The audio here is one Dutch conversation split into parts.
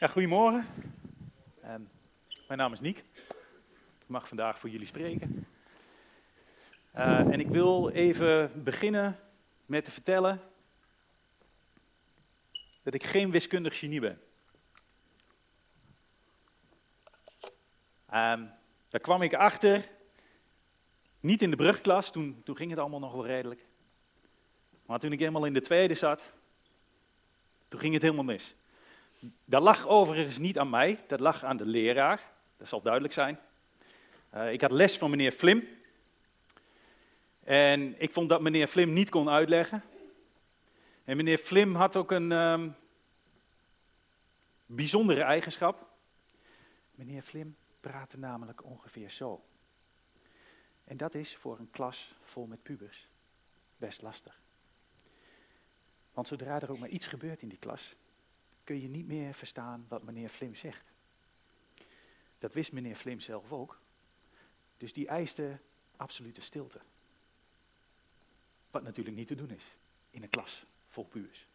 Ja, goedemorgen. Um, mijn naam is Niek. Ik mag vandaag voor jullie spreken. Uh, en ik wil even beginnen met te vertellen dat ik geen wiskundig genie ben. Um, daar kwam ik achter, niet in de brugklas, toen, toen ging het allemaal nog wel redelijk. Maar toen ik helemaal in de tweede zat, toen ging het helemaal mis. Dat lag overigens niet aan mij, dat lag aan de leraar. Dat zal duidelijk zijn. Uh, ik had les van meneer Flim. En ik vond dat meneer Flim niet kon uitleggen. En meneer Flim had ook een um, bijzondere eigenschap. Meneer Flim praatte namelijk ongeveer zo. En dat is voor een klas vol met pubers best lastig. Want zodra er ook maar iets gebeurt in die klas, kun je niet meer verstaan wat meneer Flim zegt. Dat wist meneer Flim zelf ook. Dus die eiste absolute stilte. Wat natuurlijk niet te doen is in een klas vol puurs.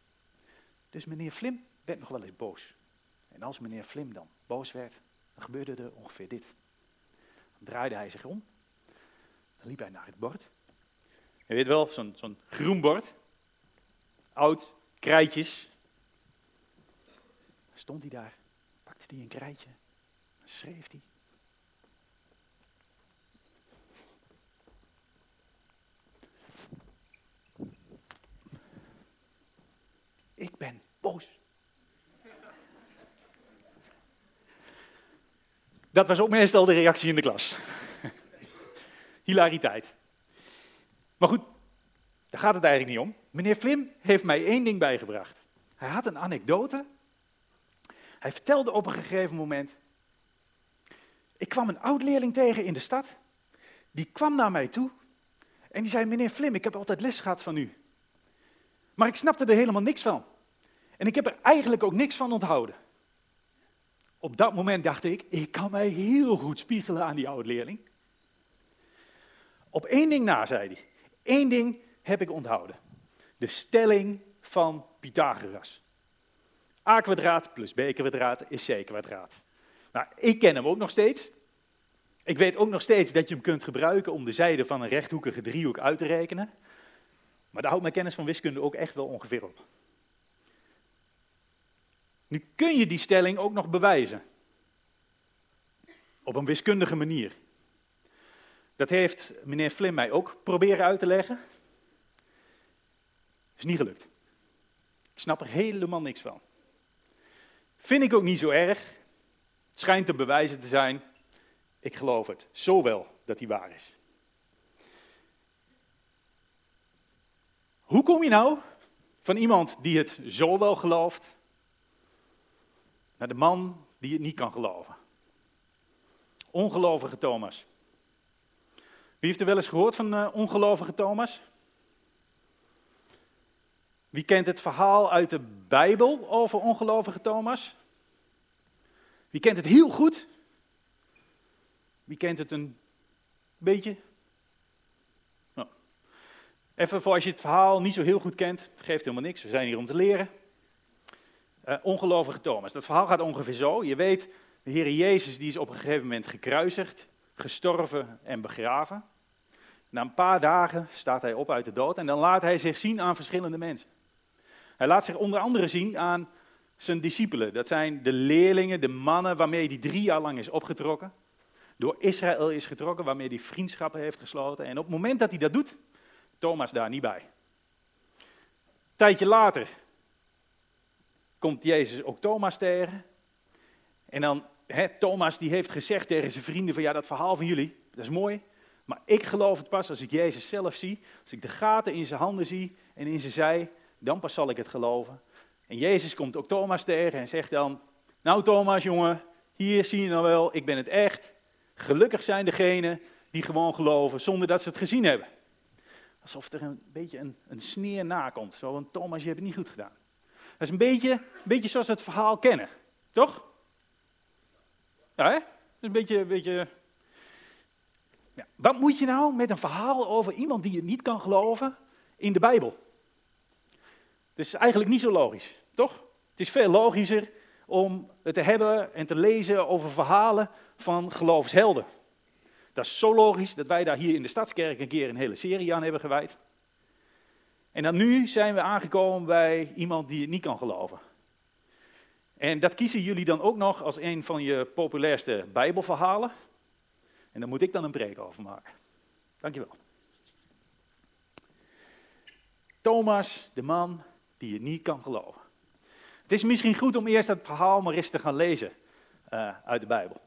Dus meneer Flim werd nog wel eens boos. En als meneer Flim dan boos werd, dan gebeurde er ongeveer dit. Dan draaide hij zich om, dan liep hij naar het bord. Je weet wel, zo'n zo'n groen bord, oud, krijtjes, stond hij daar, pakte hij een krijtje en schreef hij. Ik ben boos. Dat was ook meestal de reactie in de klas. Hilariteit. Maar goed, daar gaat het eigenlijk niet om. Meneer Flim heeft mij één ding bijgebracht. Hij had een anekdote hij vertelde op een gegeven moment, ik kwam een oud-leerling tegen in de stad, die kwam naar mij toe en die zei, meneer Flim, ik heb altijd les gehad van u. Maar ik snapte er helemaal niks van. En ik heb er eigenlijk ook niks van onthouden. Op dat moment dacht ik, ik kan mij heel goed spiegelen aan die oud-leerling. Op één ding na, zei hij. Eén ding heb ik onthouden. De stelling van Pythagoras. A kwadraat plus B kwadraat is C kwadraat. Nou, ik ken hem ook nog steeds. Ik weet ook nog steeds dat je hem kunt gebruiken om de zijde van een rechthoekige driehoek uit te rekenen. Maar daar houdt mijn kennis van wiskunde ook echt wel ongeveer op. Nu kun je die stelling ook nog bewijzen. Op een wiskundige manier. Dat heeft meneer Flim mij ook proberen uit te leggen. Is niet gelukt. Ik snap er helemaal niks van. Vind ik ook niet zo erg. Het schijnt te bewijzen te zijn. Ik geloof het zo wel dat hij waar is. Hoe kom je nou van iemand die het zo wel gelooft, naar de man die het niet kan geloven? Ongelovige Thomas. Wie heeft er wel eens gehoord van uh, ongelovige Thomas? Wie kent het verhaal uit de Bijbel over ongelovige Thomas? Wie kent het heel goed? Wie kent het een beetje? Nou, even voor als je het verhaal niet zo heel goed kent, geeft helemaal niks, we zijn hier om te leren. Uh, ongelovige Thomas. Dat verhaal gaat ongeveer zo. Je weet, de Heer Jezus die is op een gegeven moment gekruisigd, gestorven en begraven. Na een paar dagen staat hij op uit de dood en dan laat hij zich zien aan verschillende mensen. Hij laat zich onder andere zien aan zijn discipelen. Dat zijn de leerlingen, de mannen waarmee hij drie jaar lang is opgetrokken. Door Israël is getrokken, waarmee hij vriendschappen heeft gesloten. En op het moment dat hij dat doet, Thomas daar niet bij. Tijdje later komt Jezus ook Thomas tegen. En dan, Thomas die heeft gezegd tegen zijn vrienden van ja, dat verhaal van jullie, dat is mooi. Maar ik geloof het pas als ik Jezus zelf zie, als ik de gaten in zijn handen zie en in zijn zij, dan pas zal ik het geloven. En Jezus komt ook Thomas tegen en zegt dan, nou Thomas jongen, hier zie je nou wel, ik ben het echt. Gelukkig zijn degenen die gewoon geloven zonder dat ze het gezien hebben. Alsof er een beetje een, een sneer nakomt. Zo van Thomas, je hebt het niet goed gedaan. Dat is een beetje, een beetje zoals we het verhaal kennen, toch? Ja, hè? Een beetje, een beetje... Ja. Wat moet je nou met een verhaal over iemand die het niet kan geloven in de Bijbel? Dus eigenlijk niet zo logisch, toch? Het is veel logischer om het te hebben en te lezen over verhalen van geloofshelden. Dat is zo logisch dat wij daar hier in de Stadskerk een keer een hele serie aan hebben gewijd. En dan nu zijn we aangekomen bij iemand die het niet kan geloven. En dat kiezen jullie dan ook nog als een van je populairste Bijbelverhalen. En daar moet ik dan een preek over maken. Dankjewel. Thomas, de man die je niet kan geloven. Het is misschien goed om eerst dat verhaal maar eens te gaan lezen uh, uit de Bijbel.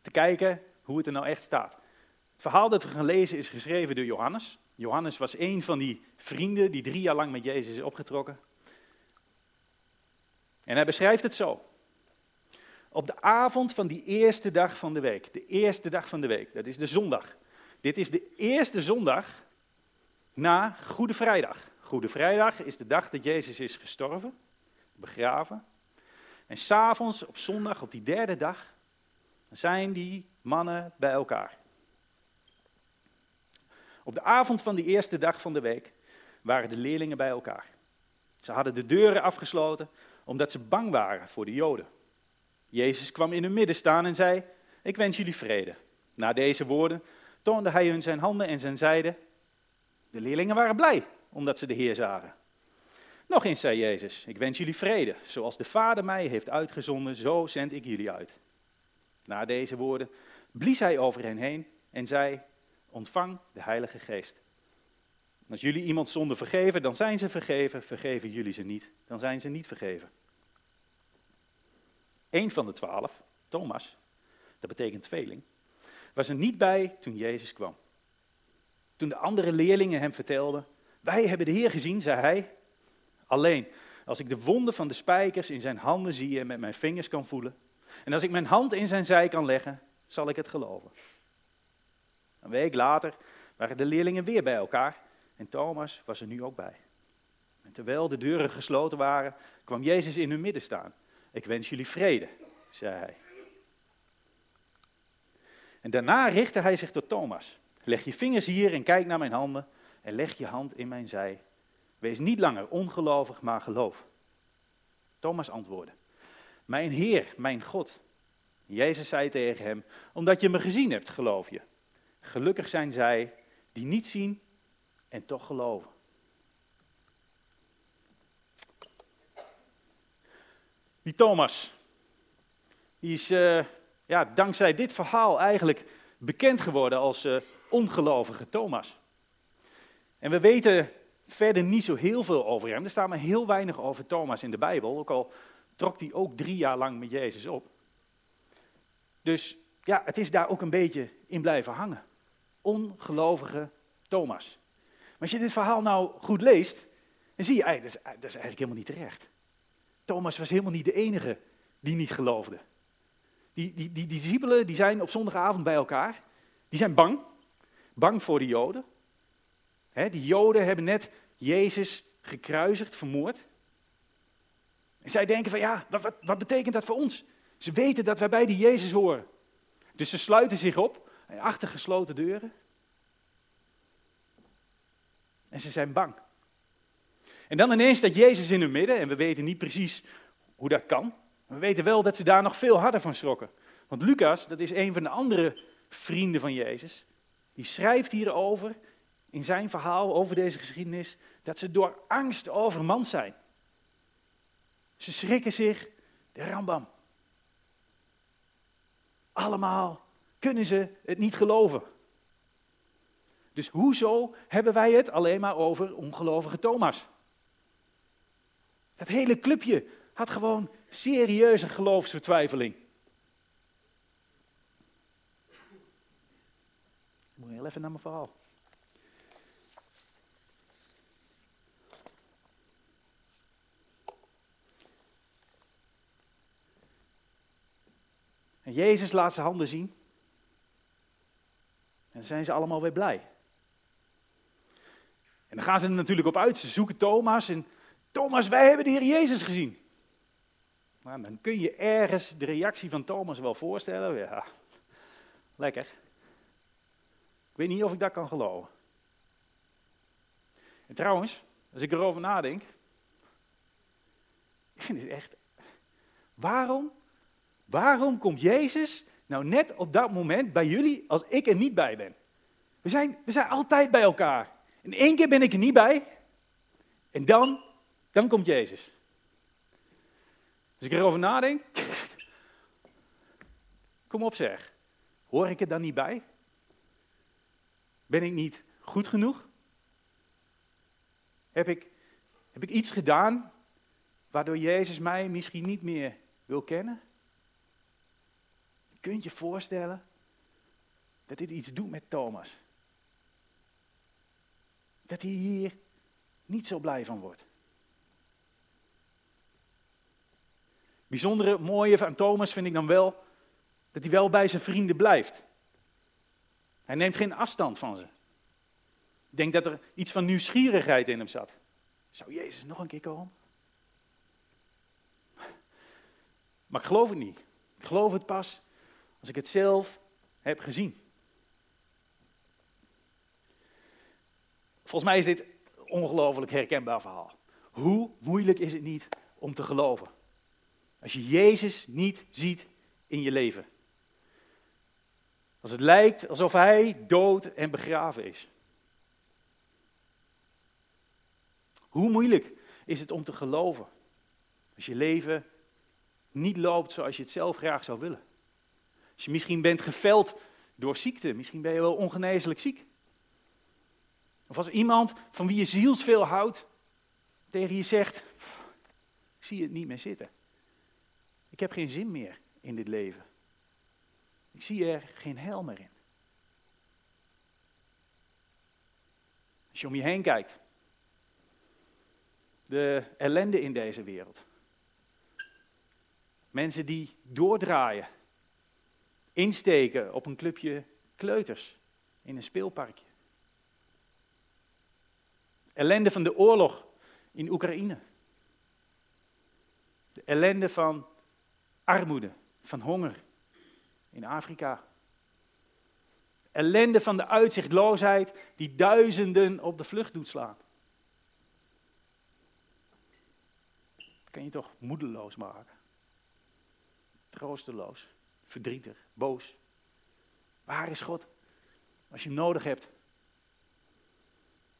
Te kijken hoe het er nou echt staat. Het verhaal dat we gaan lezen is geschreven door Johannes. Johannes was een van die vrienden die drie jaar lang met Jezus is opgetrokken. En hij beschrijft het zo. Op de avond van die eerste dag van de week, de eerste dag van de week, dat is de zondag. Dit is de eerste zondag na Goede Vrijdag. Goede Vrijdag is de dag dat Jezus is gestorven, begraven. En s'avonds op zondag, op die derde dag, zijn die mannen bij elkaar. Op de avond van die eerste dag van de week waren de leerlingen bij elkaar. Ze hadden de deuren afgesloten omdat ze bang waren voor de Joden. Jezus kwam in hun midden staan en zei: Ik wens jullie vrede. Na deze woorden toonde hij hun zijn handen en zijn zijde. De leerlingen waren blij omdat ze de Heer zagen. Nog eens zei Jezus: Ik wens jullie vrede. Zoals de Vader mij heeft uitgezonden, zo zend ik jullie uit. Na deze woorden blies hij over hen heen en zei: Ontvang de Heilige Geest. Als jullie iemand zonde vergeven, dan zijn ze vergeven. Vergeven jullie ze niet, dan zijn ze niet vergeven. Eén van de twaalf, Thomas, dat betekent tweeling, was er niet bij toen Jezus kwam. Toen de andere leerlingen hem vertelden, wij hebben de Heer gezien, zei hij. Alleen, als ik de wonden van de spijkers in zijn handen zie en met mijn vingers kan voelen, en als ik mijn hand in zijn zij kan leggen, zal ik het geloven. Een week later waren de leerlingen weer bij elkaar en Thomas was er nu ook bij. En terwijl de deuren gesloten waren, kwam Jezus in hun midden staan. Ik wens jullie vrede, zei hij. En daarna richtte hij zich tot Thomas. Leg je vingers hier en kijk naar mijn handen en leg je hand in mijn zij. Wees niet langer ongelovig, maar geloof. Thomas antwoordde, mijn Heer, mijn God. Jezus zei tegen hem, omdat je me gezien hebt, geloof je. Gelukkig zijn zij die niet zien en toch geloven. Die Thomas, die is uh, ja, dankzij dit verhaal eigenlijk bekend geworden als uh, ongelovige Thomas. En we weten verder niet zo heel veel over hem. Er staat maar heel weinig over Thomas in de Bijbel, ook al trok hij ook drie jaar lang met Jezus op. Dus ja, het is daar ook een beetje in blijven hangen. Ongelovige Thomas. Maar als je dit verhaal nou goed leest, dan zie je, dat is, dat is eigenlijk helemaal niet terecht. Thomas was helemaal niet de enige die niet geloofde. Die, die, die, discipelen die zijn op zondagavond bij elkaar. Die zijn bang. Bang voor de Joden. He, die Joden hebben net Jezus gekruisigd, vermoord. En zij denken van ja, wat, wat, wat betekent dat voor ons? Ze weten dat wij bij die Jezus horen. Dus ze sluiten zich op achter gesloten deuren. En ze zijn bang. En dan ineens staat Jezus in hun midden en we weten niet precies hoe dat kan. We weten wel dat ze daar nog veel harder van schrokken. Want Lucas, dat is een van de andere vrienden van Jezus, die schrijft hierover in zijn verhaal over deze geschiedenis dat ze door angst overmand zijn. Ze schrikken zich de rambam. Allemaal kunnen ze het niet geloven. Dus hoezo hebben wij het alleen maar over ongelovige Thomas? Het hele clubje had gewoon serieuze geloofsvertwijfeling. Ik moet heel even naar mijn verhaal. Jezus laat zijn handen zien. En zijn ze allemaal weer blij. En dan gaan ze er natuurlijk op uit. Ze zoeken Thomas en Thomas, wij hebben de Heer Jezus gezien. Nou, dan kun je ergens de reactie van Thomas wel voorstellen. Ja, lekker. Ik weet niet of ik dat kan geloven. En trouwens, als ik erover nadenk, ik vind het echt Waarom? Waarom komt Jezus nou net op dat moment bij jullie als ik er niet bij ben? We zijn, we zijn altijd bij elkaar. En één keer ben ik er niet bij. En dan, dan komt Jezus. Als ik erover nadenk, kom op zeg. Hoor ik er dan niet bij? Ben ik niet goed genoeg? Heb ik, heb ik iets gedaan waardoor Jezus mij misschien niet meer wil kennen? Kunt je voorstellen dat dit iets doet met Thomas. Dat hij hier niet zo blij van wordt. Bijzondere mooie van Thomas vind ik dan wel dat hij wel bij zijn vrienden blijft. Hij neemt geen afstand van ze. Ik denk dat er iets van nieuwsgierigheid in hem zat. Zou Jezus nog een keer komen? Maar ik geloof het niet. Ik geloof het pas als ik het zelf heb gezien. Volgens mij is dit een ongelooflijk herkenbaar verhaal. Hoe moeilijk is het niet om te geloven? Als je Jezus niet ziet in je leven. Als het lijkt alsof hij dood en begraven is. Hoe moeilijk is het om te geloven als je leven niet loopt zoals je het zelf graag zou willen? Als je misschien bent geveld door ziekte, misschien ben je wel ongeneeslijk ziek. Of als iemand van wie je zielsveel houdt tegen je zegt, ik zie het niet meer zitten. Ik heb geen zin meer in dit leven. Ik zie er geen hel meer in. Als je om je heen kijkt, de ellende in deze wereld. Mensen die doordraaien, insteken op een clubje kleuters in een speelparkje. Ellende van de oorlog in Oekraïne. De ellende van armoede, van honger in Afrika. Ellende van de uitzichtloosheid die duizenden op de vlucht doet slaan. Dat kan je toch moedeloos maken. Troosteloos, verdrietig, boos. Waar is God als je hem nodig hebt?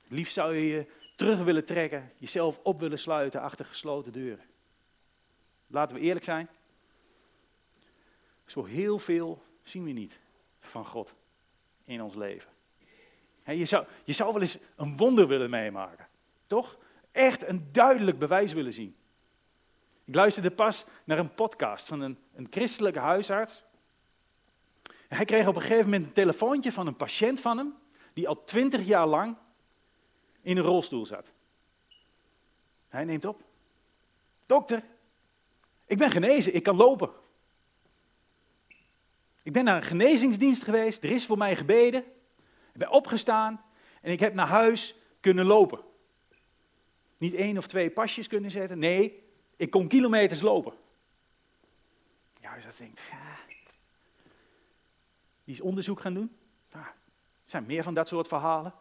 Liefst zou je je terug willen trekken, jezelf op willen sluiten achter gesloten deuren. Laten we eerlijk zijn. Zo heel veel zien we niet van God in ons leven. je, zou, je zou wel eens een wonder willen meemaken, toch? Echt een duidelijk bewijs willen zien. Ik luisterde pas naar een podcast van een, een christelijke huisarts. Hij kreeg op een gegeven moment een telefoontje van een patiënt van hem, die al twintig jaar lang in een rolstoel zat. Hij neemt op. Dokter, ik ben genezen, ik kan lopen. Ik ben naar een genezingsdienst geweest, er is voor mij gebeden. Ik ben opgestaan en ik heb naar huis kunnen lopen. Niet één of twee pasjes kunnen zetten, nee, ik kon kilometers lopen. Ja, als dat denkt, ja. die is onderzoek gaan doen. Er zijn meer van dat soort verhalen.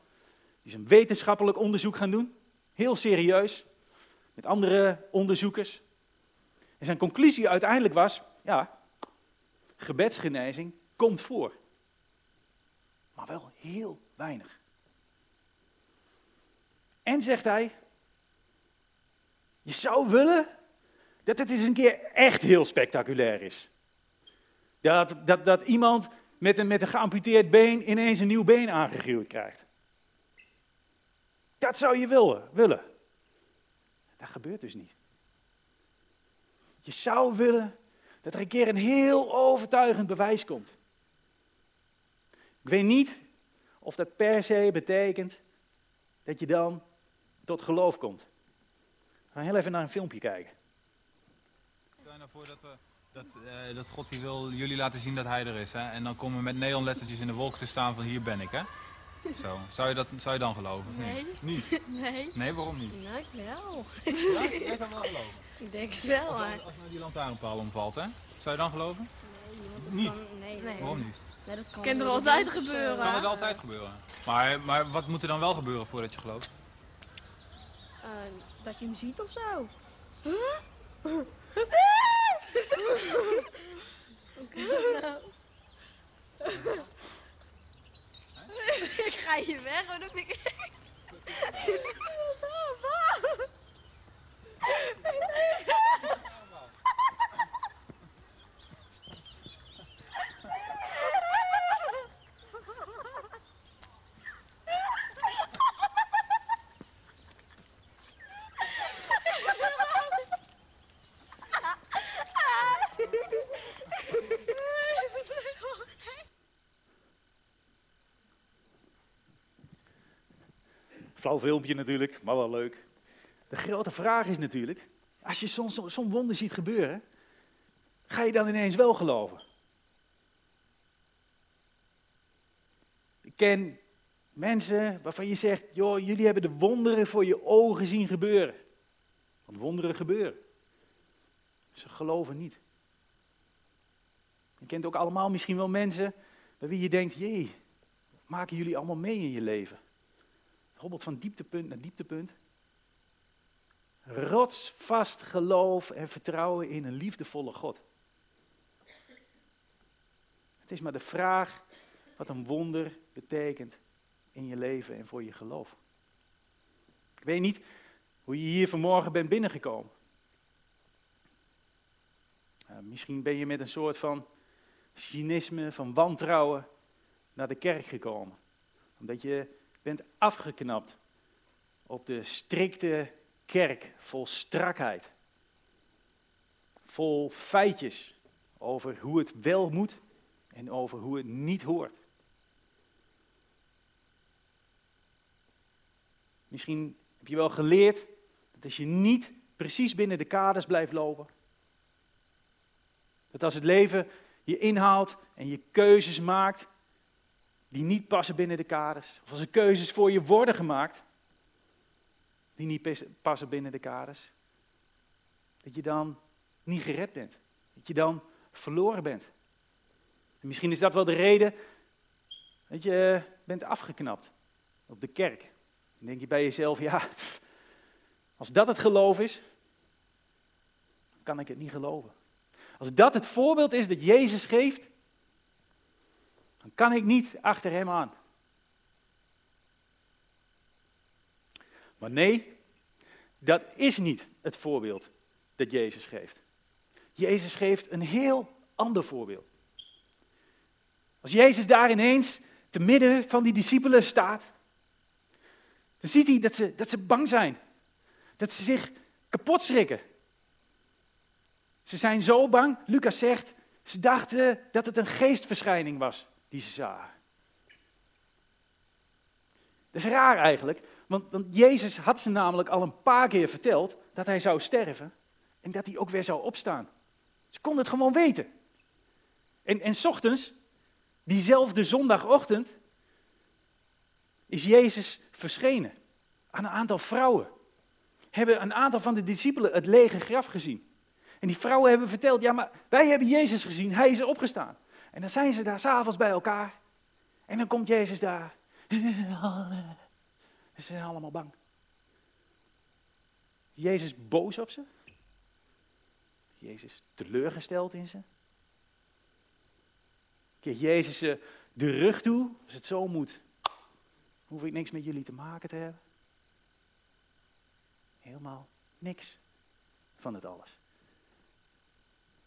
Die is een wetenschappelijk onderzoek gaan doen, heel serieus, met andere onderzoekers. En zijn conclusie uiteindelijk was, ja, gebedsgenezing komt voor. Maar wel heel weinig. En zegt hij, je zou willen dat het eens een keer echt heel spectaculair is. Dat, dat, dat iemand met een, met een geamputeerd been ineens een nieuw been aangegeven krijgt. Dat zou je willen, willen. Dat gebeurt dus niet. Je zou willen dat er een keer een heel overtuigend bewijs komt. Ik weet niet of dat per se betekent dat je dan tot geloof komt. We gaan heel even naar een filmpje kijken. Stel je nou voor dat, we, dat, uh, dat God die wil jullie laten zien dat hij er is. Hè? En dan komen we met neonlettertjes in de wolken te staan van hier ben ik. Hè? Zo. Zou, je dat, zou je dan geloven? Of nee. Niet? Niet? Nee. Nee, waarom niet? Nou, wel. Ja, jij zou wel geloven. Ik denk het wel, Als, als nou die lantaarnpaal omvalt, hè? Zou je dan geloven? Nee, Niet? nee, Nee. Waarom niet? Nee, dat kan, Kan er altijd eh, gebeuren. Kan het altijd gebeuren. Maar, maar wat moet er dan wel gebeuren voordat je gelooft? eh, dat je hem ziet of zo. Nou. Ik ga hier weg, hoor. Ik Flauw filmpje natuurlijk, maar wel leuk. De grote vraag is natuurlijk, als je zo'n zo, zo'n wonder ziet gebeuren, ga je dan ineens wel geloven? Ik ken mensen waarvan je zegt, joh, jullie hebben de wonderen voor je ogen zien gebeuren. Want wonderen gebeuren. Ze geloven niet. Je kent ook allemaal misschien wel mensen bij wie je denkt, jee, maken jullie allemaal mee in je leven? Hobbelt van dieptepunt naar dieptepunt. Rotsvast geloof en vertrouwen in een liefdevolle God. Het is maar de vraag wat een wonder betekent in je leven en voor je geloof. Ik weet niet hoe je hier vanmorgen bent binnengekomen. Misschien ben je met een soort van cynisme, van wantrouwen naar de kerk gekomen. Omdat je bent afgeknapt op de strikte kerk vol strakheid. Vol feitjes over hoe het wel moet en over hoe het niet hoort. Misschien heb je wel geleerd dat als je niet precies binnen de kaders blijft lopen, dat als het leven je inhaalt en je keuzes maakt die niet passen binnen de kaders. Of als er keuzes voor je worden gemaakt die niet passen binnen de kaders. Dat je dan niet gered bent. Dat je dan verloren bent. En misschien is dat wel de reden dat je bent afgeknapt op de kerk. Dan denk je bij jezelf, ja, als dat het geloof is, kan ik het niet geloven. Als dat het voorbeeld is dat Jezus geeft, dan kan ik niet achter hem aan. Maar nee, dat is niet het voorbeeld dat Jezus geeft. Jezus geeft een heel ander voorbeeld. Als Jezus daar ineens te midden van die discipelen staat, dan ziet hij dat ze, dat ze bang zijn. Dat ze zich kapot schrikken. Ze zijn zo bang, Lucas zegt, ze dachten dat het een geestverschijning was die ze zagen. Dat is raar eigenlijk, want, want Jezus had ze namelijk al een paar keer verteld dat hij zou sterven en dat hij ook weer zou opstaan. Ze konden het gewoon weten. En, en ochtends, diezelfde zondagochtend, is Jezus verschenen aan een aantal vrouwen. Hebben een aantal van de discipelen het lege graf gezien. En die vrouwen hebben verteld, ja maar wij hebben Jezus gezien, hij is opgestaan. En dan zijn ze daar s'avonds bij elkaar. En dan komt Jezus daar. Ze zijn allemaal bang. Jezus boos op ze. Jezus teleurgesteld in ze. Keert Jezus ze de rug toe, als het zo moet. Hoef ik niks met jullie te maken te hebben. Helemaal niks van het alles.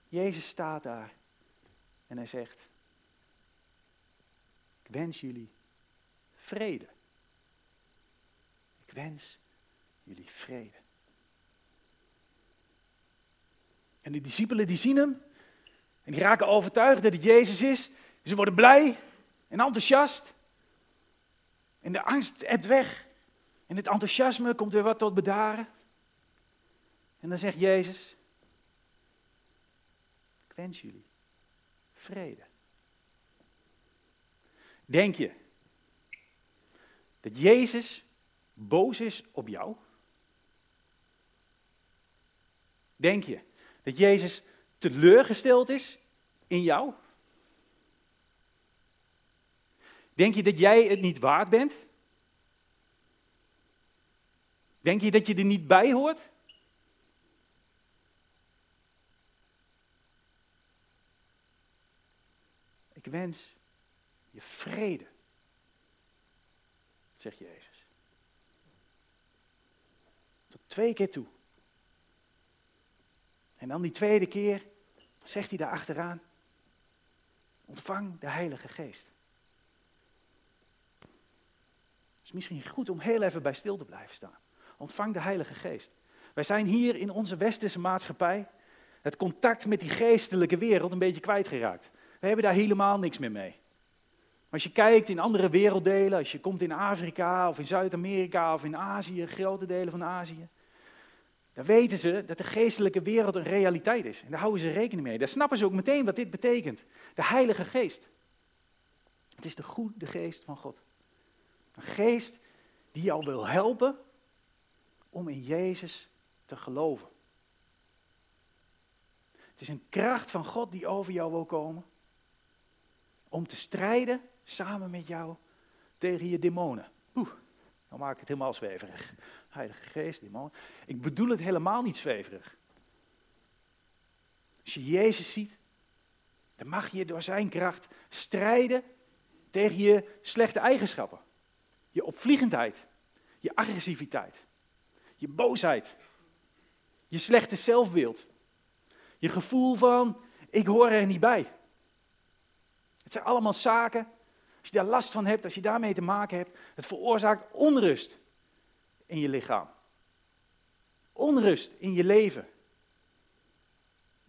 Jezus staat daar en hij zegt, ik wens jullie vrede. Ik wens jullie vrede. En de discipelen die zien hem en die raken overtuigd dat het Jezus is. Ze worden blij en enthousiast. En de angst ebt weg. En het enthousiasme komt weer wat tot bedaren. En dan zegt Jezus, ik wens jullie vrede. Denk je dat Jezus boos is op jou? Denk je dat Jezus teleurgesteld is in jou? Denk je dat jij het niet waard bent? Denk je dat je er niet bij hoort? Ik wens je vrede. zegt Jezus. Tot twee keer toe. En dan die tweede keer zegt hij daar achteraan, ontvang de Heilige Geest. Het is misschien goed om heel even bij stil te blijven staan. Ontvang de Heilige Geest. Wij zijn hier in onze westerse maatschappij het contact met die geestelijke wereld een beetje kwijtgeraakt. We hebben daar helemaal niks meer mee. Maar als je kijkt in andere werelddelen, als je komt in Afrika of in Zuid-Amerika of in Azië, grote delen van Azië, dan weten ze dat de geestelijke wereld een realiteit is. En daar houden ze rekening mee. Daar snappen ze ook meteen wat dit betekent. De Heilige Geest. Het is de goede geest van God. Een geest die jou wil helpen om in Jezus te geloven. Het is een kracht van God die over jou wil komen. Om te strijden samen met jou tegen je demonen. Oeh, dan maak ik het helemaal zweverig. Heilige Geest, demonen. Ik bedoel het helemaal niet zweverig. Als je Jezus ziet, dan mag je door zijn kracht strijden tegen je slechte eigenschappen. Je opvliegendheid, je agressiviteit, je boosheid, je slechte zelfbeeld, je gevoel van ik hoor er niet bij. Het zijn allemaal zaken, als je daar last van hebt, als je daarmee te maken hebt, het veroorzaakt onrust in je lichaam. Onrust in je leven.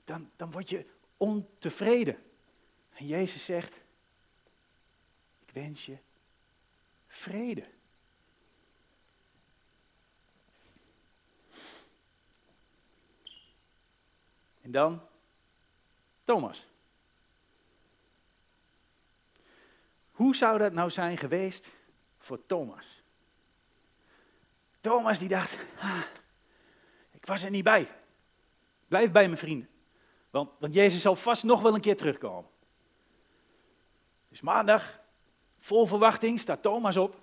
Dan, dan word je ontevreden. En Jezus zegt, ik wens je vrede. En dan Thomas. Hoe zou dat nou zijn geweest voor Thomas? Thomas die dacht, ah, ik was er niet bij. Blijf bij mijn vrienden. Want, want Jezus zal vast nog wel een keer terugkomen. Dus maandag, vol verwachting, staat Thomas op.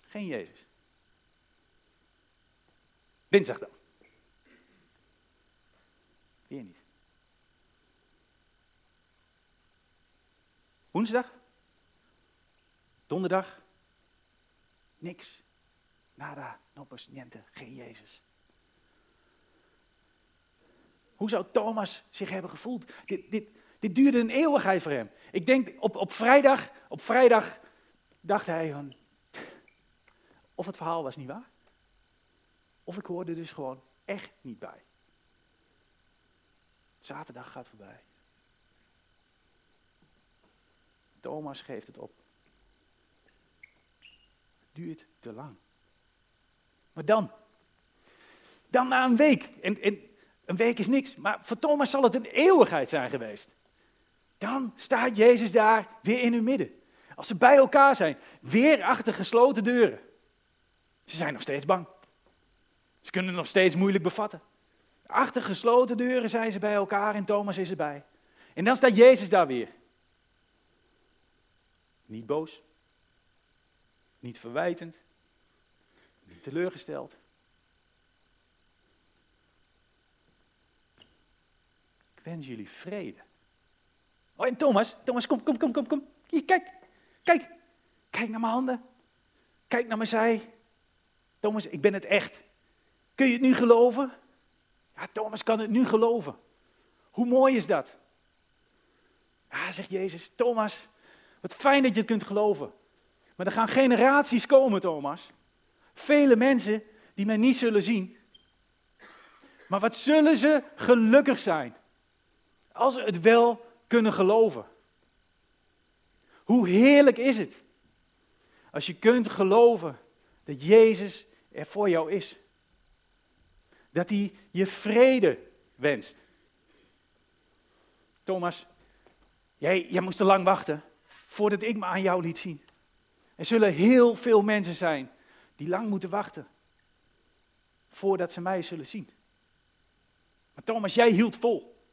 Geen Jezus. Dinsdag dan. Weer niet. Woensdag? Donderdag? Niks. Nada, nopos, niente, geen Jezus. Hoe zou Thomas zich hebben gevoeld? Dit, dit, dit duurde een eeuwigheid voor hem. Ik denk op, op, vrijdag, op vrijdag dacht hij van, of het verhaal was niet waar. Of ik hoorde dus gewoon echt niet bij. Zaterdag gaat voorbij. Thomas geeft het op. Het duurt te lang. Maar dan, dan na een week, en, en een week is niks, maar voor Thomas zal het een eeuwigheid zijn geweest. Dan staat Jezus daar weer in hun midden. Als ze bij elkaar zijn, weer achter gesloten deuren. Ze zijn nog steeds bang. Ze kunnen nog steeds moeilijk bevatten. Achter gesloten deuren zijn ze bij elkaar en Thomas is erbij. En dan staat Jezus daar weer. Niet boos. Niet verwijtend. Niet teleurgesteld. Ik wens jullie vrede. Oh, en Thomas, Thomas, kom, kom, kom, kom, kom. Hier, kijk, kijk. Kijk naar mijn handen. Kijk naar mijn zij. Thomas, ik ben het echt. Kun je het nu geloven? Ja, Thomas kan het nu geloven. Hoe mooi is dat? Ja, zegt Jezus, Thomas, wat fijn dat je het kunt geloven. Maar er gaan generaties komen, Thomas. Vele mensen die mij niet zullen zien. Maar wat zullen ze gelukkig zijn als ze het wel kunnen geloven? Hoe heerlijk is het als je kunt geloven dat Jezus er voor jou is. Dat hij je vrede wenst. Thomas, jij, moest te lang wachten voordat ik me aan jou liet zien. Er zullen heel veel mensen zijn die lang moeten wachten voordat ze mij zullen zien. Maar Thomas, jij hield vol.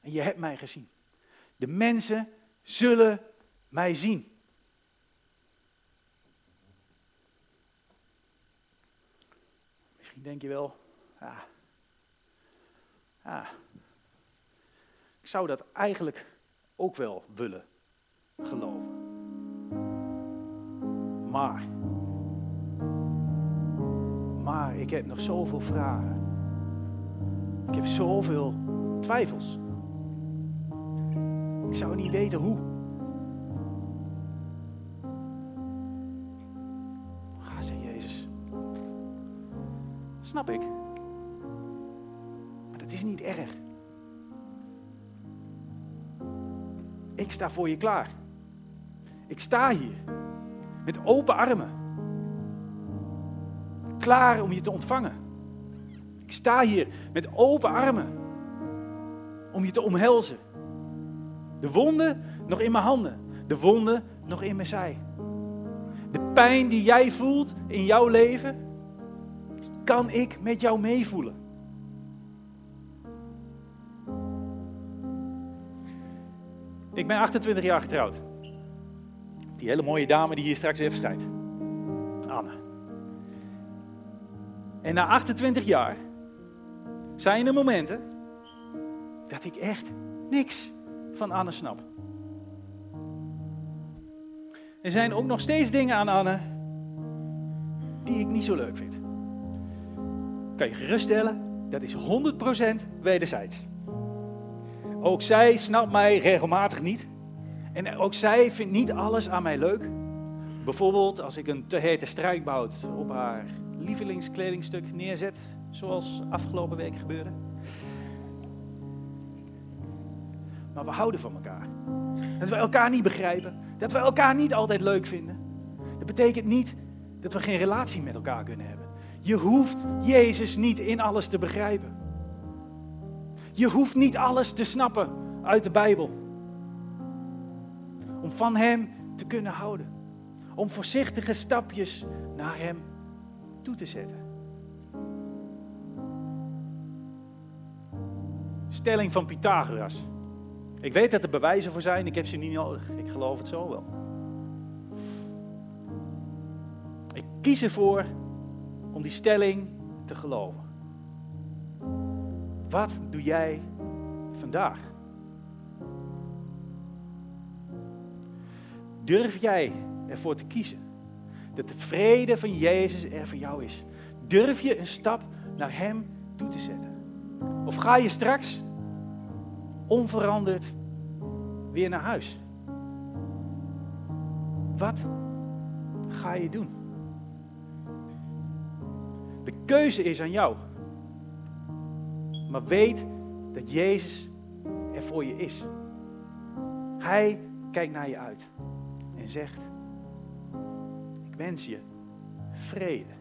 En je hebt mij gezien. De mensen zullen mij zien. Misschien denk je wel, ja, ja, ik zou dat eigenlijk ook wel willen geloven. Maar. Maar ik heb nog zoveel vragen. Ik heb zoveel twijfels. Ik zou niet weten hoe. Ga, zei Jezus. Snap ik. Maar dat is niet erg. Ik sta voor je klaar. Ik sta hier met open armen. Klaar om je te ontvangen. Ik sta hier met open armen om je te omhelzen. De wonden nog in mijn handen, de wonden nog in mijn zij. De pijn die jij voelt in jouw leven, kan ik met jou meevoelen. Ik ben 28 jaar getrouwd. Die hele mooie dame die hier straks weer verschijnt. Anne. En na 28 jaar zijn er momenten dat ik echt niks van Anne snap. Er zijn ook nog steeds dingen aan Anne die ik niet zo leuk vind. Kan je geruststellen, dat is 100% wederzijds. Ook zij snapt mij regelmatig niet. En ook zij vindt niet alles aan mij leuk. Bijvoorbeeld als ik een te hete strijkbout op haar lievelingskledingstuk neerzet, zoals afgelopen week gebeurde. Maar we houden van elkaar. Dat we elkaar niet begrijpen, dat we elkaar niet altijd leuk vinden. Dat betekent niet dat we geen relatie met elkaar kunnen hebben. Je hoeft Jezus niet in alles te begrijpen. Je hoeft niet alles te snappen uit de Bijbel. Om van Hem te kunnen houden. Om voorzichtige stapjes naar Hem toe te zetten. Stelling van Pythagoras. Ik weet dat er bewijzen voor zijn, ik heb ze niet nodig. Ik geloof het zo wel. Ik kies ervoor om die stelling te geloven. Wat doe jij vandaag? Durf jij ervoor te kiezen dat de vrede van Jezus er voor jou is? Durf je een stap naar Hem toe te zetten? Of ga je straks onveranderd weer naar huis? Wat ga je doen? De keuze is aan jou. Maar weet dat Jezus er voor je is. Hij kijkt naar je uit en zegt: Ik wens je vrede.